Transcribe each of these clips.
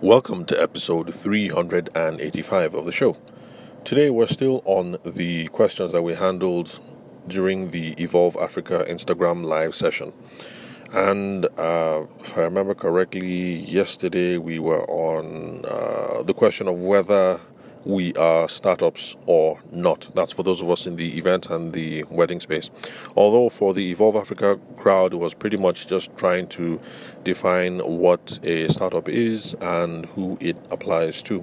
Welcome to episode 385 of the show. Today we're still on the questions that we handled during the Evolve Africa Instagram live session. And uh, if I remember correctly, yesterday we were on uh, the question of whether we are startups or not. That's for those of us in the event and the wedding space. Although for the Evolve Africa crowd, it was pretty much just trying to define what a startup is and who it applies to.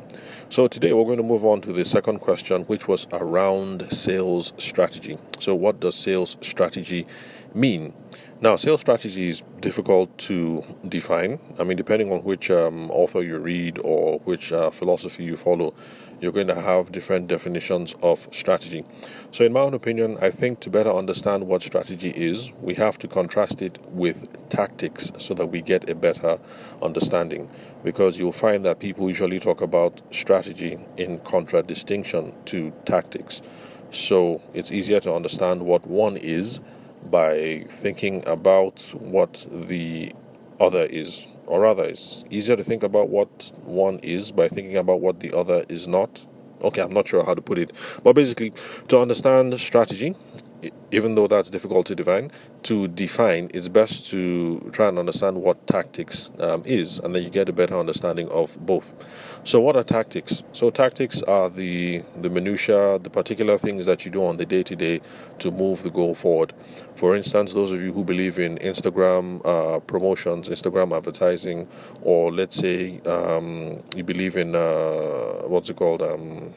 So today we're going to move on to the second question, which was around sales strategy. So, what does sales strategy mean? Now, sales strategy is difficult to define. I mean, depending on which um, author you read or which uh, philosophy you follow, you're going to have different definitions of strategy. So, in my own opinion, I think to better understand what strategy is, we have to contrast it with tactics so that we get a better understanding. Because you'll find that people usually talk about strategy in contradistinction to tactics. So, it's easier to understand what one is by thinking about what the other is, or rather, it's easier to think about what one is by thinking about what the other is not. Okay, I'm not sure how to put it, but basically, to understand strategy, even though that's difficult to define, to define, it's best to try and understand what tactics um, is, and then you get a better understanding of both. So, what are tactics? So, tactics are the the minutia, the particular things that you do on the day to day to move the goal forward. For instance, those of you who believe in Instagram uh, promotions, Instagram advertising, or let's say um, you believe in uh, what's it called? Um,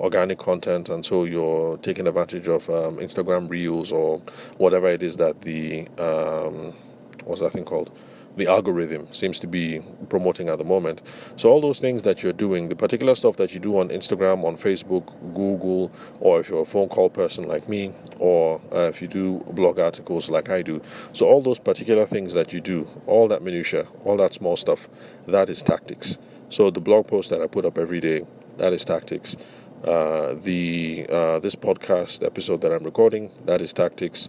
organic content, and so you're taking advantage of um, Instagram Reels or whatever it is that the um, what's that thing called? The algorithm seems to be promoting at the moment. So, all those things that you're doing, the particular stuff that you do on Instagram, on Facebook, Google, or if you're a phone call person like me, or uh, if you do blog articles like I do. So, all those particular things that you do, all that minutia, all that small stuff, that is tactics. So, the blog post that I put up every day, that is tactics. Uh, the uh, this podcast episode that I'm recording that is tactics.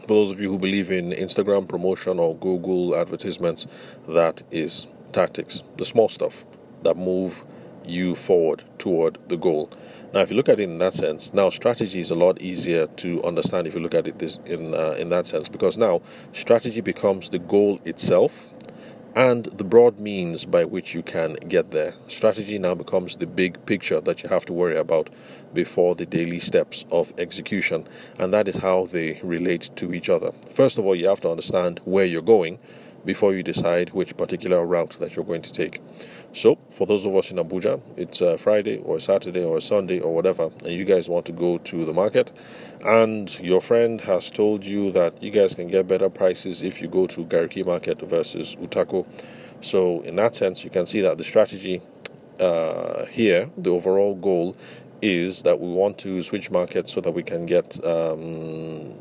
For those of you who believe in Instagram promotion or Google advertisements, that is tactics. The small stuff that move you forward toward the goal. Now, if you look at it in that sense, now strategy is a lot easier to understand if you look at it this in uh, in that sense because now strategy becomes the goal itself and the broad means by which you can get there. Strategy now becomes the big picture that you have to worry about before the daily steps of execution, and that is how they relate to each other. First of all, you have to understand where you're going before you decide which particular route that you're going to take. So, for those of us in Abuja, it's a Friday or a Saturday or a Sunday or whatever, and you guys want to go to the market, and your friend has told you that you guys can get better prices if you go to Garki Market versus Utako. So, in that sense, you can see that the strategy uh, here, the overall goal, is that we want to switch markets so that we can get um,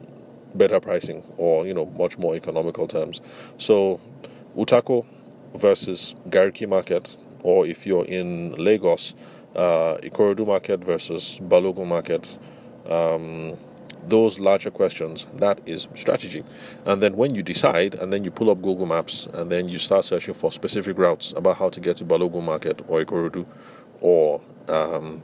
better pricing or you know much more economical terms. So Utako versus Garki market, or if you're in Lagos, uh, Ikorodu market versus Balogun market. Um, those larger questions that is strategy and then when you decide and then you pull up google maps and then you start searching for specific routes about how to get to balogun market or ikorodu or um,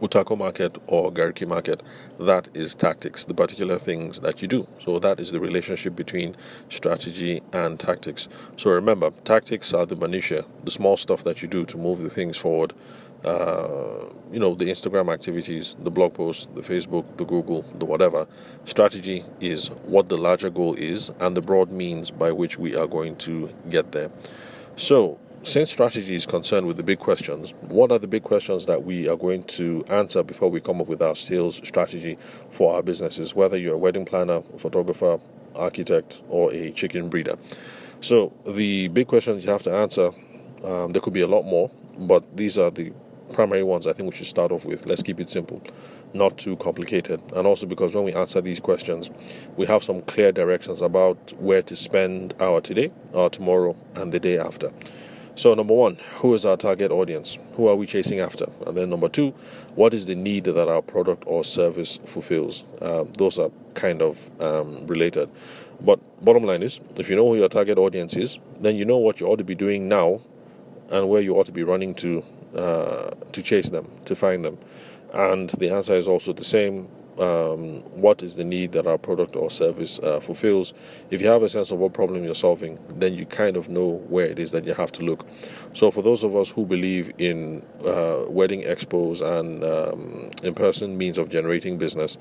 Utako market or Garki market, that is tactics, the particular things that you do. So that is the relationship between strategy and tactics. So remember, tactics are the minutia, the small stuff that you do to move the things forward. Uh, you know, the Instagram activities, the blog posts, the Facebook, the Google, the whatever. Strategy is what the larger goal is and the broad means by which we are going to get there. So, since strategy is concerned with the big questions, what are the big questions that we are going to answer before we come up with our sales strategy for our businesses, whether you're a wedding planner, photographer, architect, or a chicken breeder? So, the big questions you have to answer, um, there could be a lot more, but these are the primary ones I think we should start off with. Let's keep it simple, not too complicated. And also because when we answer these questions, we have some clear directions about where to spend our today, our tomorrow, and the day after. So, number one, who is our target audience? Who are we chasing after? And then, number two, what is the need that our product or service fulfills? Uh, those are kind of um, related. But, bottom line is, if you know who your target audience is, then you know what you ought to be doing now and where you ought to be running to uh, to chase them, to find them. And the answer is also the same. Um, what is the need that our product or service uh, fulfills? If you have a sense of what problem you're solving, then you kind of know where it is that you have to look. So, for those of us who believe in uh, wedding expos and um, in person means of generating business,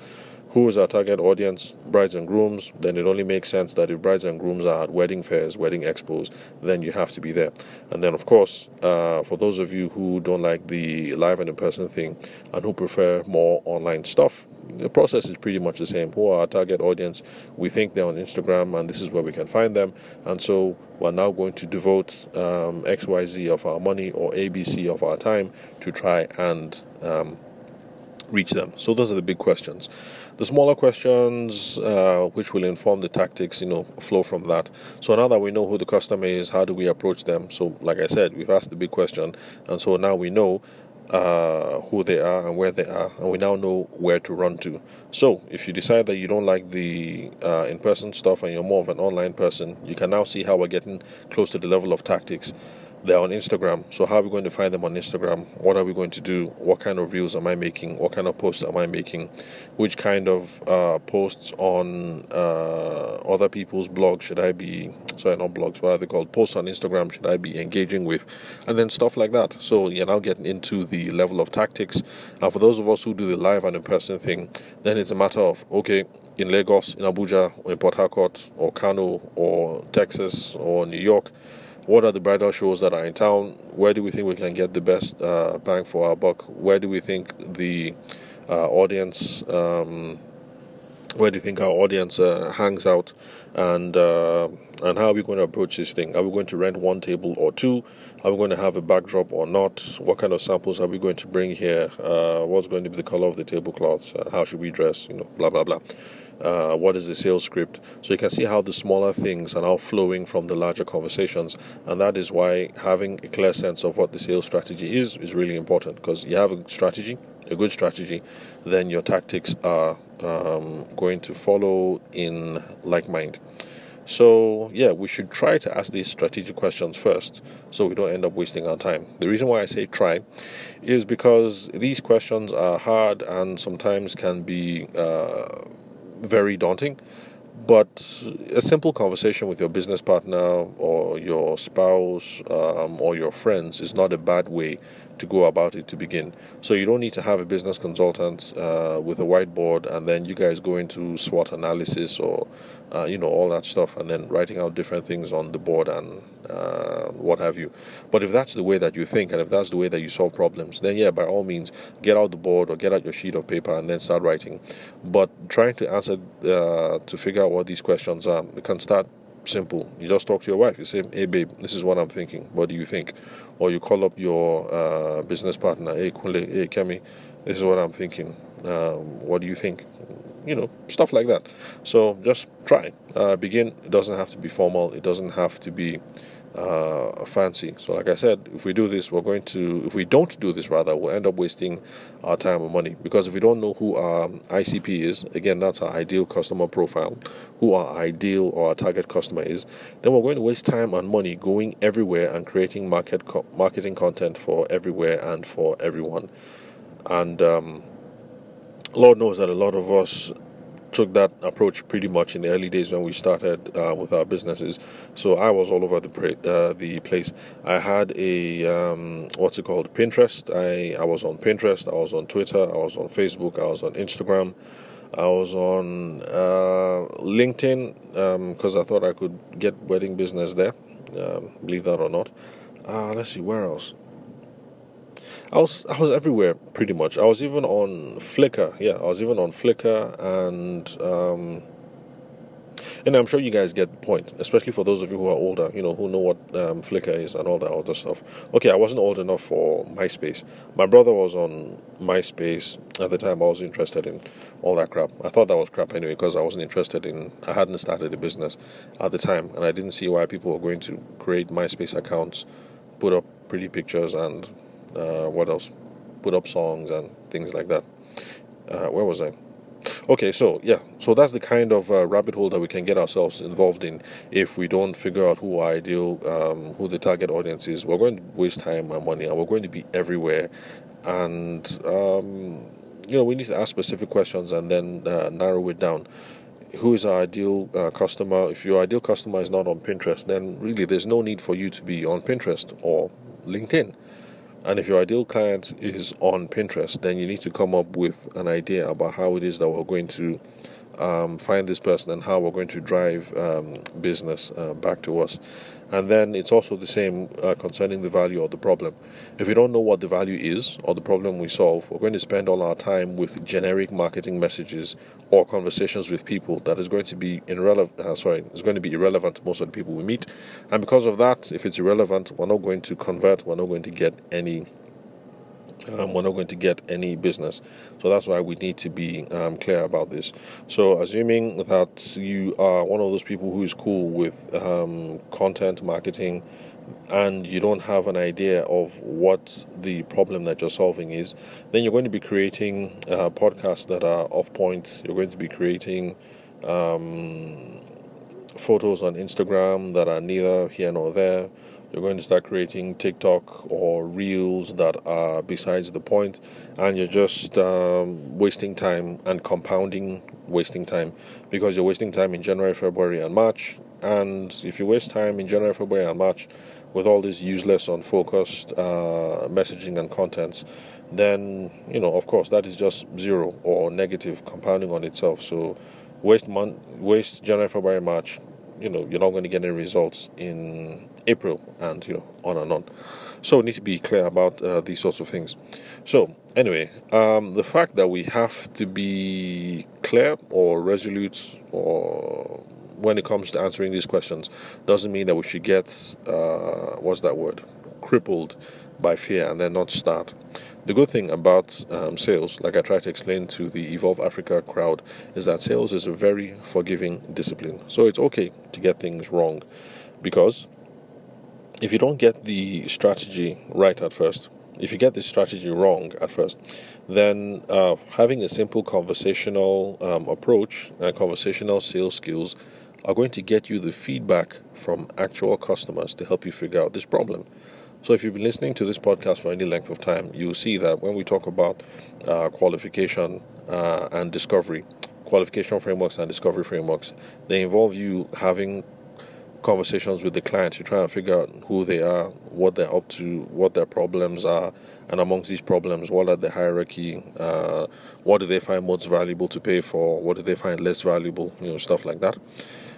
who is our target audience? Brides and grooms. Then it only makes sense that if brides and grooms are at wedding fairs, wedding expos, then you have to be there. And then, of course, uh, for those of you who don't like the live and in person thing and who prefer more online stuff, the process is pretty much the same. Who are our target audience? We think they're on Instagram, and this is where we can find them. And so we're now going to devote um, XYZ of our money or ABC of our time to try and um, reach them. So those are the big questions. The smaller questions, uh, which will inform the tactics, you know, flow from that. So now that we know who the customer is, how do we approach them? So, like I said, we've asked the big question, and so now we know uh, who they are and where they are, and we now know where to run to. So, if you decide that you don't like the uh, in person stuff and you're more of an online person, you can now see how we're getting close to the level of tactics. They're on Instagram. So, how are we going to find them on Instagram? What are we going to do? What kind of reels am I making? What kind of posts am I making? Which kind of uh, posts on uh, other people's blogs should I be, sorry, not blogs, what are they called? Posts on Instagram should I be engaging with? And then stuff like that. So, you're now getting into the level of tactics. And for those of us who do the live and in person thing, then it's a matter of, okay, in Lagos, in Abuja, or in Port Harcourt, or Kano, or Texas, or New York what are the bridal shows that are in town? Where do we think we can get the best uh, bang for our buck? Where do we think the uh, audience, um, where do you think our audience uh, hangs out, and uh, and how are we going to approach this thing? Are we going to rent one table or two? Are we going to have a backdrop or not? What kind of samples are we going to bring here? Uh, what's going to be the color of the tablecloths? Uh, how should we dress? You know, blah blah blah uh, what is the sales script. So you can see how the smaller things are now flowing from the larger conversations, and that is why having a clear sense of what the sales strategy is is really important because you have a strategy, a good strategy, then your tactics are um, going to follow in like mind. So, yeah, we should try to ask these strategic questions first so we don't end up wasting our time. The reason why I say try is because these questions are hard and sometimes can be uh, very daunting. But a simple conversation with your business partner or your spouse um, or your friends is not a bad way to go about it to begin. So you don't need to have a business consultant uh, with a whiteboard and then you guys go into SWOT analysis or uh, you know all that stuff and then writing out different things on the board and uh, what have you. But if that's the way that you think and if that's the way that you solve problems, then yeah, by all means, get out the board or get out your sheet of paper and then start writing. But trying to answer uh, to figure out what these questions are, it can start simple. You just talk to your wife. You say, "Hey, babe, this is what I'm thinking. What do you think?" Or you call up your uh, business partner. Hey, Kunle. Hey, Kemi. This is what I'm thinking. Um, what do you think? You know, stuff like that. So just try. Uh, begin. It doesn't have to be formal. It doesn't have to be uh, fancy. So, like I said, if we do this, we're going to, if we don't do this, rather, we'll end up wasting our time and money. Because if we don't know who our ICP is, again, that's our ideal customer profile, who our ideal or our target customer is, then we're going to waste time and money going everywhere and creating market co- marketing content for everywhere and for everyone. And um, Lord knows that a lot of us took that approach pretty much in the early days when we started uh, with our businesses. So I was all over the uh, the place. I had a um, what's it called Pinterest. I I was on Pinterest. I was on Twitter. I was on Facebook. I was on Instagram. I was on uh, LinkedIn because um, I thought I could get wedding business there. Um, believe that or not. Uh, let's see where else. I was I was everywhere pretty much. I was even on Flickr. Yeah, I was even on Flickr and um, and I'm sure you guys get the point, especially for those of you who are older, you know, who know what um, Flickr is and all that other stuff. Okay, I wasn't old enough for MySpace. My brother was on MySpace at the time. I was interested in all that crap. I thought that was crap anyway because I wasn't interested in. I hadn't started a business at the time, and I didn't see why people were going to create MySpace accounts, put up pretty pictures, and uh, what else? Put up songs and things like that. Uh, where was I? Okay, so yeah, so that's the kind of uh, rabbit hole that we can get ourselves involved in if we don't figure out who our ideal, um, who the target audience is. We're going to waste time and money, and we're going to be everywhere. And um, you know, we need to ask specific questions and then uh, narrow it down. Who is our ideal uh, customer? If your ideal customer is not on Pinterest, then really there's no need for you to be on Pinterest or LinkedIn and if your ideal client is on Pinterest, then you need to come up with an idea about how it is that we're going to um, find this person and how we're going to drive um, business uh, back to us. And then it's also the same uh, concerning the value of the problem. If we don't know what the value is or the problem we solve, we're going to spend all our time with generic marketing messages or conversations with people that is going to be irrelevant. Uh, sorry, is going to be irrelevant to most of the people we meet. And because of that, if it's irrelevant, we're not going to convert. We're not going to get any um, we're not going to get any business. So that's why we need to be um, clear about this. So, assuming that you are one of those people who is cool with um, content marketing and you don't have an idea of what the problem that you're solving is, then you're going to be creating uh, podcasts that are off point. You're going to be creating um, photos on Instagram that are neither here nor there you're going to start creating TikTok or reels that are besides the point, and you're just um, wasting time and compounding wasting time because you're wasting time in January, February, and March. And if you waste time in January, February, and March with all these useless, unfocused uh, messaging and contents, then you know, of course, that is just zero or negative compounding on itself. So waste month, waste January, February, March. You know, you're not going to get any results in April, and you know on and on. So we need to be clear about uh, these sorts of things. So anyway, um, the fact that we have to be clear or resolute or when it comes to answering these questions doesn't mean that we should get uh, what's that word crippled by fear and then not start. The good thing about um, sales, like I try to explain to the Evolve Africa crowd, is that sales is a very forgiving discipline. So it's okay to get things wrong because if you don't get the strategy right at first, if you get the strategy wrong at first, then uh, having a simple conversational um, approach and conversational sales skills are going to get you the feedback from actual customers to help you figure out this problem. So, if you've been listening to this podcast for any length of time, you'll see that when we talk about uh, qualification uh, and discovery, qualification frameworks and discovery frameworks, they involve you having conversations with the client to try and figure out who they are, what they're up to, what their problems are, and amongst these problems, what are the hierarchy, uh, what do they find most valuable to pay for, what do they find less valuable, you know, stuff like that.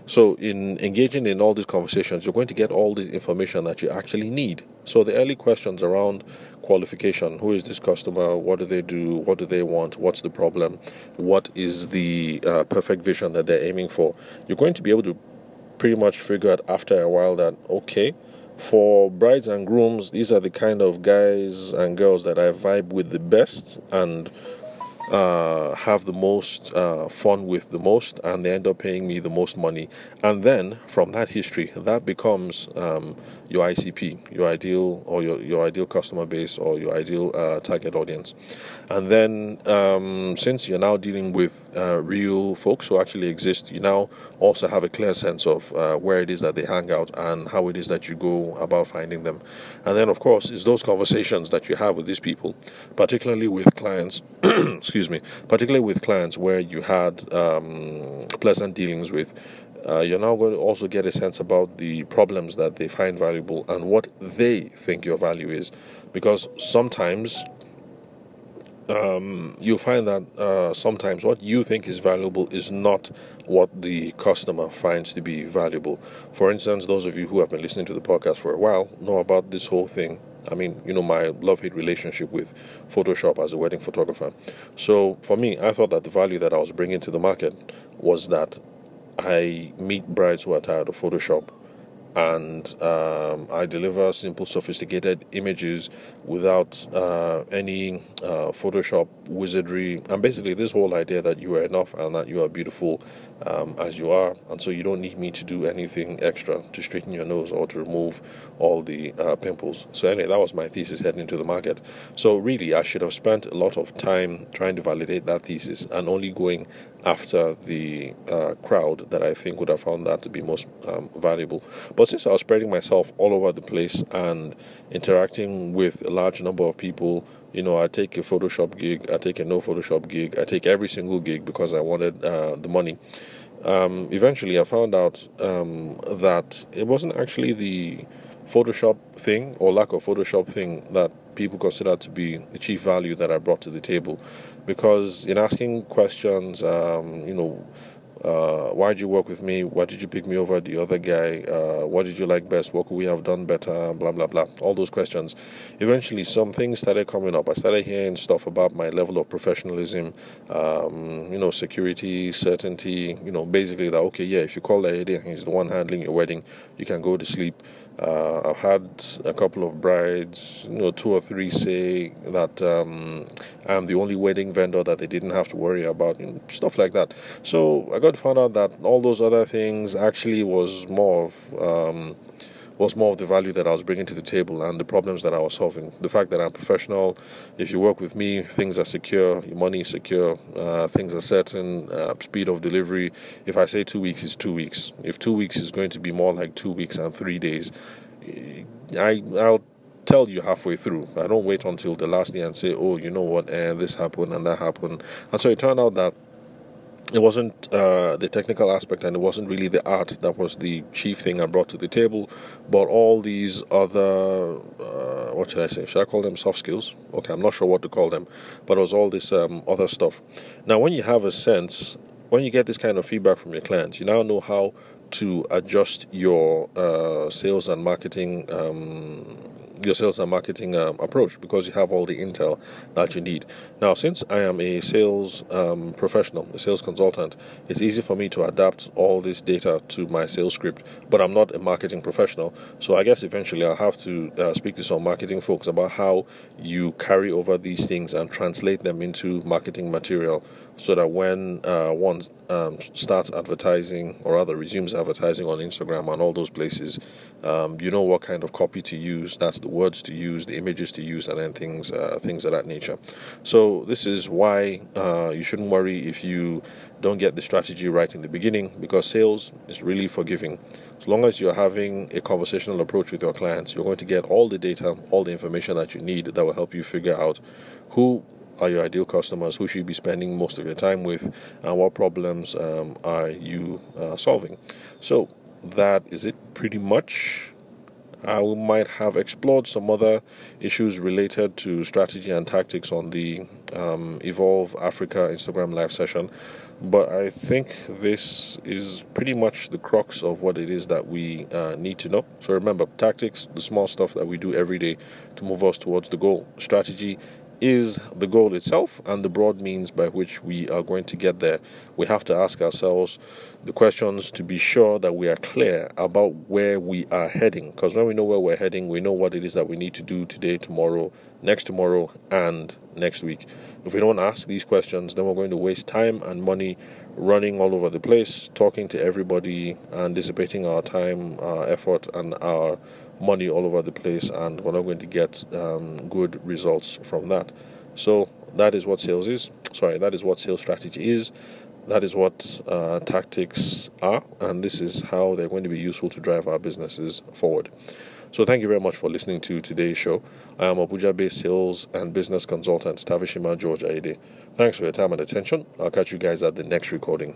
So, in engaging in all these conversations, you're going to get all the information that you actually need. So, the early questions around qualification who is this customer, what do they do, what do they want, what's the problem, what is the uh, perfect vision that they're aiming for, you're going to be able to pretty much figure out after a while that okay, for brides and grooms, these are the kind of guys and girls that I vibe with the best, and uh, have the most uh, fun with the most, and they end up paying me the most money. And then from that history, that becomes um, your ICP, your ideal or your, your ideal customer base or your ideal uh, target audience. And then um, since you're now dealing with uh, real folks who actually exist, you now also have a clear sense of uh, where it is that they hang out and how it is that you go about finding them. And then, of course, it's those conversations that you have with these people, particularly with clients. excuse me, particularly with clients where you had um, pleasant dealings with, uh, you're now going to also get a sense about the problems that they find valuable and what they think your value is. Because sometimes um, you'll find that uh, sometimes what you think is valuable is not what the customer finds to be valuable. For instance, those of you who have been listening to the podcast for a while know about this whole thing. I mean, you know, my love hate relationship with Photoshop as a wedding photographer. So for me, I thought that the value that I was bringing to the market was that I meet brides who are tired of Photoshop and um, I deliver simple, sophisticated images without uh, any uh, Photoshop wizardry. And basically, this whole idea that you are enough and that you are beautiful um, as you are, and so you don't need me to do anything extra to straighten your nose or to remove all the uh, pimples. So, anyway, that was my thesis heading into the market. So, really, I should have spent a lot of time trying to validate that thesis and only going after the uh, crowd that I think would have found that to be most um, valuable. But since I was spreading myself all over the place and interacting with a large number of people, you know, I take a Photoshop gig, I take a no Photoshop gig, I take every single gig because I wanted uh, the money. Um, eventually, I found out um, that it wasn't actually the Photoshop thing or lack of Photoshop thing that people consider to be the chief value that I brought to the table. Because in asking questions, um, you know, uh, why did you work with me? Why did you pick me over the other guy? Uh, what did you like best? What could we have done better? Blah, blah, blah. All those questions. Eventually, some things started coming up. I started hearing stuff about my level of professionalism, um, you know, security, certainty, you know, basically that, okay, yeah, if you call the and he's the one handling your wedding, you can go to sleep. Uh, I've had a couple of brides, you know, two or three say that um, I'm the only wedding vendor that they didn't have to worry about, you know, stuff like that. So I got to find out that all those other things actually was more of um, was more of the value that I was bringing to the table and the problems that I was solving. The fact that I'm professional, if you work with me, things are secure, your money is secure, uh, things are certain, uh, speed of delivery. If I say two weeks, it's two weeks. If two weeks is going to be more like two weeks and three days, I I'll tell you halfway through. I don't wait until the last day and say, oh, you know what, eh, this happened and that happened. And so it turned out that it wasn't uh, the technical aspect and it wasn't really the art that was the chief thing I brought to the table, but all these other, uh, what should I say? Should I call them soft skills? Okay, I'm not sure what to call them, but it was all this um, other stuff. Now, when you have a sense, when you get this kind of feedback from your clients, you now know how to adjust your uh, sales and marketing um, your sales and marketing um, approach because you have all the intel that you need. Now, since I am a sales um, professional, a sales consultant, it's easy for me to adapt all this data to my sales script, but I'm not a marketing professional. So I guess eventually I'll have to uh, speak to some marketing folks about how you carry over these things and translate them into marketing material so that when uh, one um, starts advertising or rather resumes advertising on Instagram and all those places, um, you know what kind of copy to use. That's the words to use, the images to use, and then things uh, things of that nature. So this is why uh, you shouldn't worry if you don't get the strategy right in the beginning because sales is really forgiving. As long as you're having a conversational approach with your clients, you're going to get all the data, all the information that you need that will help you figure out who are your ideal customers? Who should you be spending most of your time with? And what problems um, are you uh, solving? So that is it pretty much. Uh, we might have explored some other issues related to strategy and tactics on the um, Evolve Africa Instagram live session, but I think this is pretty much the crux of what it is that we uh, need to know. So remember, tactics, the small stuff that we do every day to move us towards the goal. Strategy is the goal itself and the broad means by which we are going to get there. We have to ask ourselves the questions to be sure that we are clear about where we are heading. Because when we know where we're heading, we know what it is that we need to do today, tomorrow, next tomorrow, and next week. If we don't ask these questions, then we're going to waste time and money running all over the place, talking to everybody, and dissipating our time, our effort, and our money all over the place, and we're not going to get um, good results from that. So that is what sales is. Sorry, that is what sales strategy is. That is what uh, tactics are, and this is how they're going to be useful to drive our businesses forward. So, thank you very much for listening to today's show. I am Abuja based sales and business consultant Tavishima George Aide. Thanks for your time and attention. I'll catch you guys at the next recording.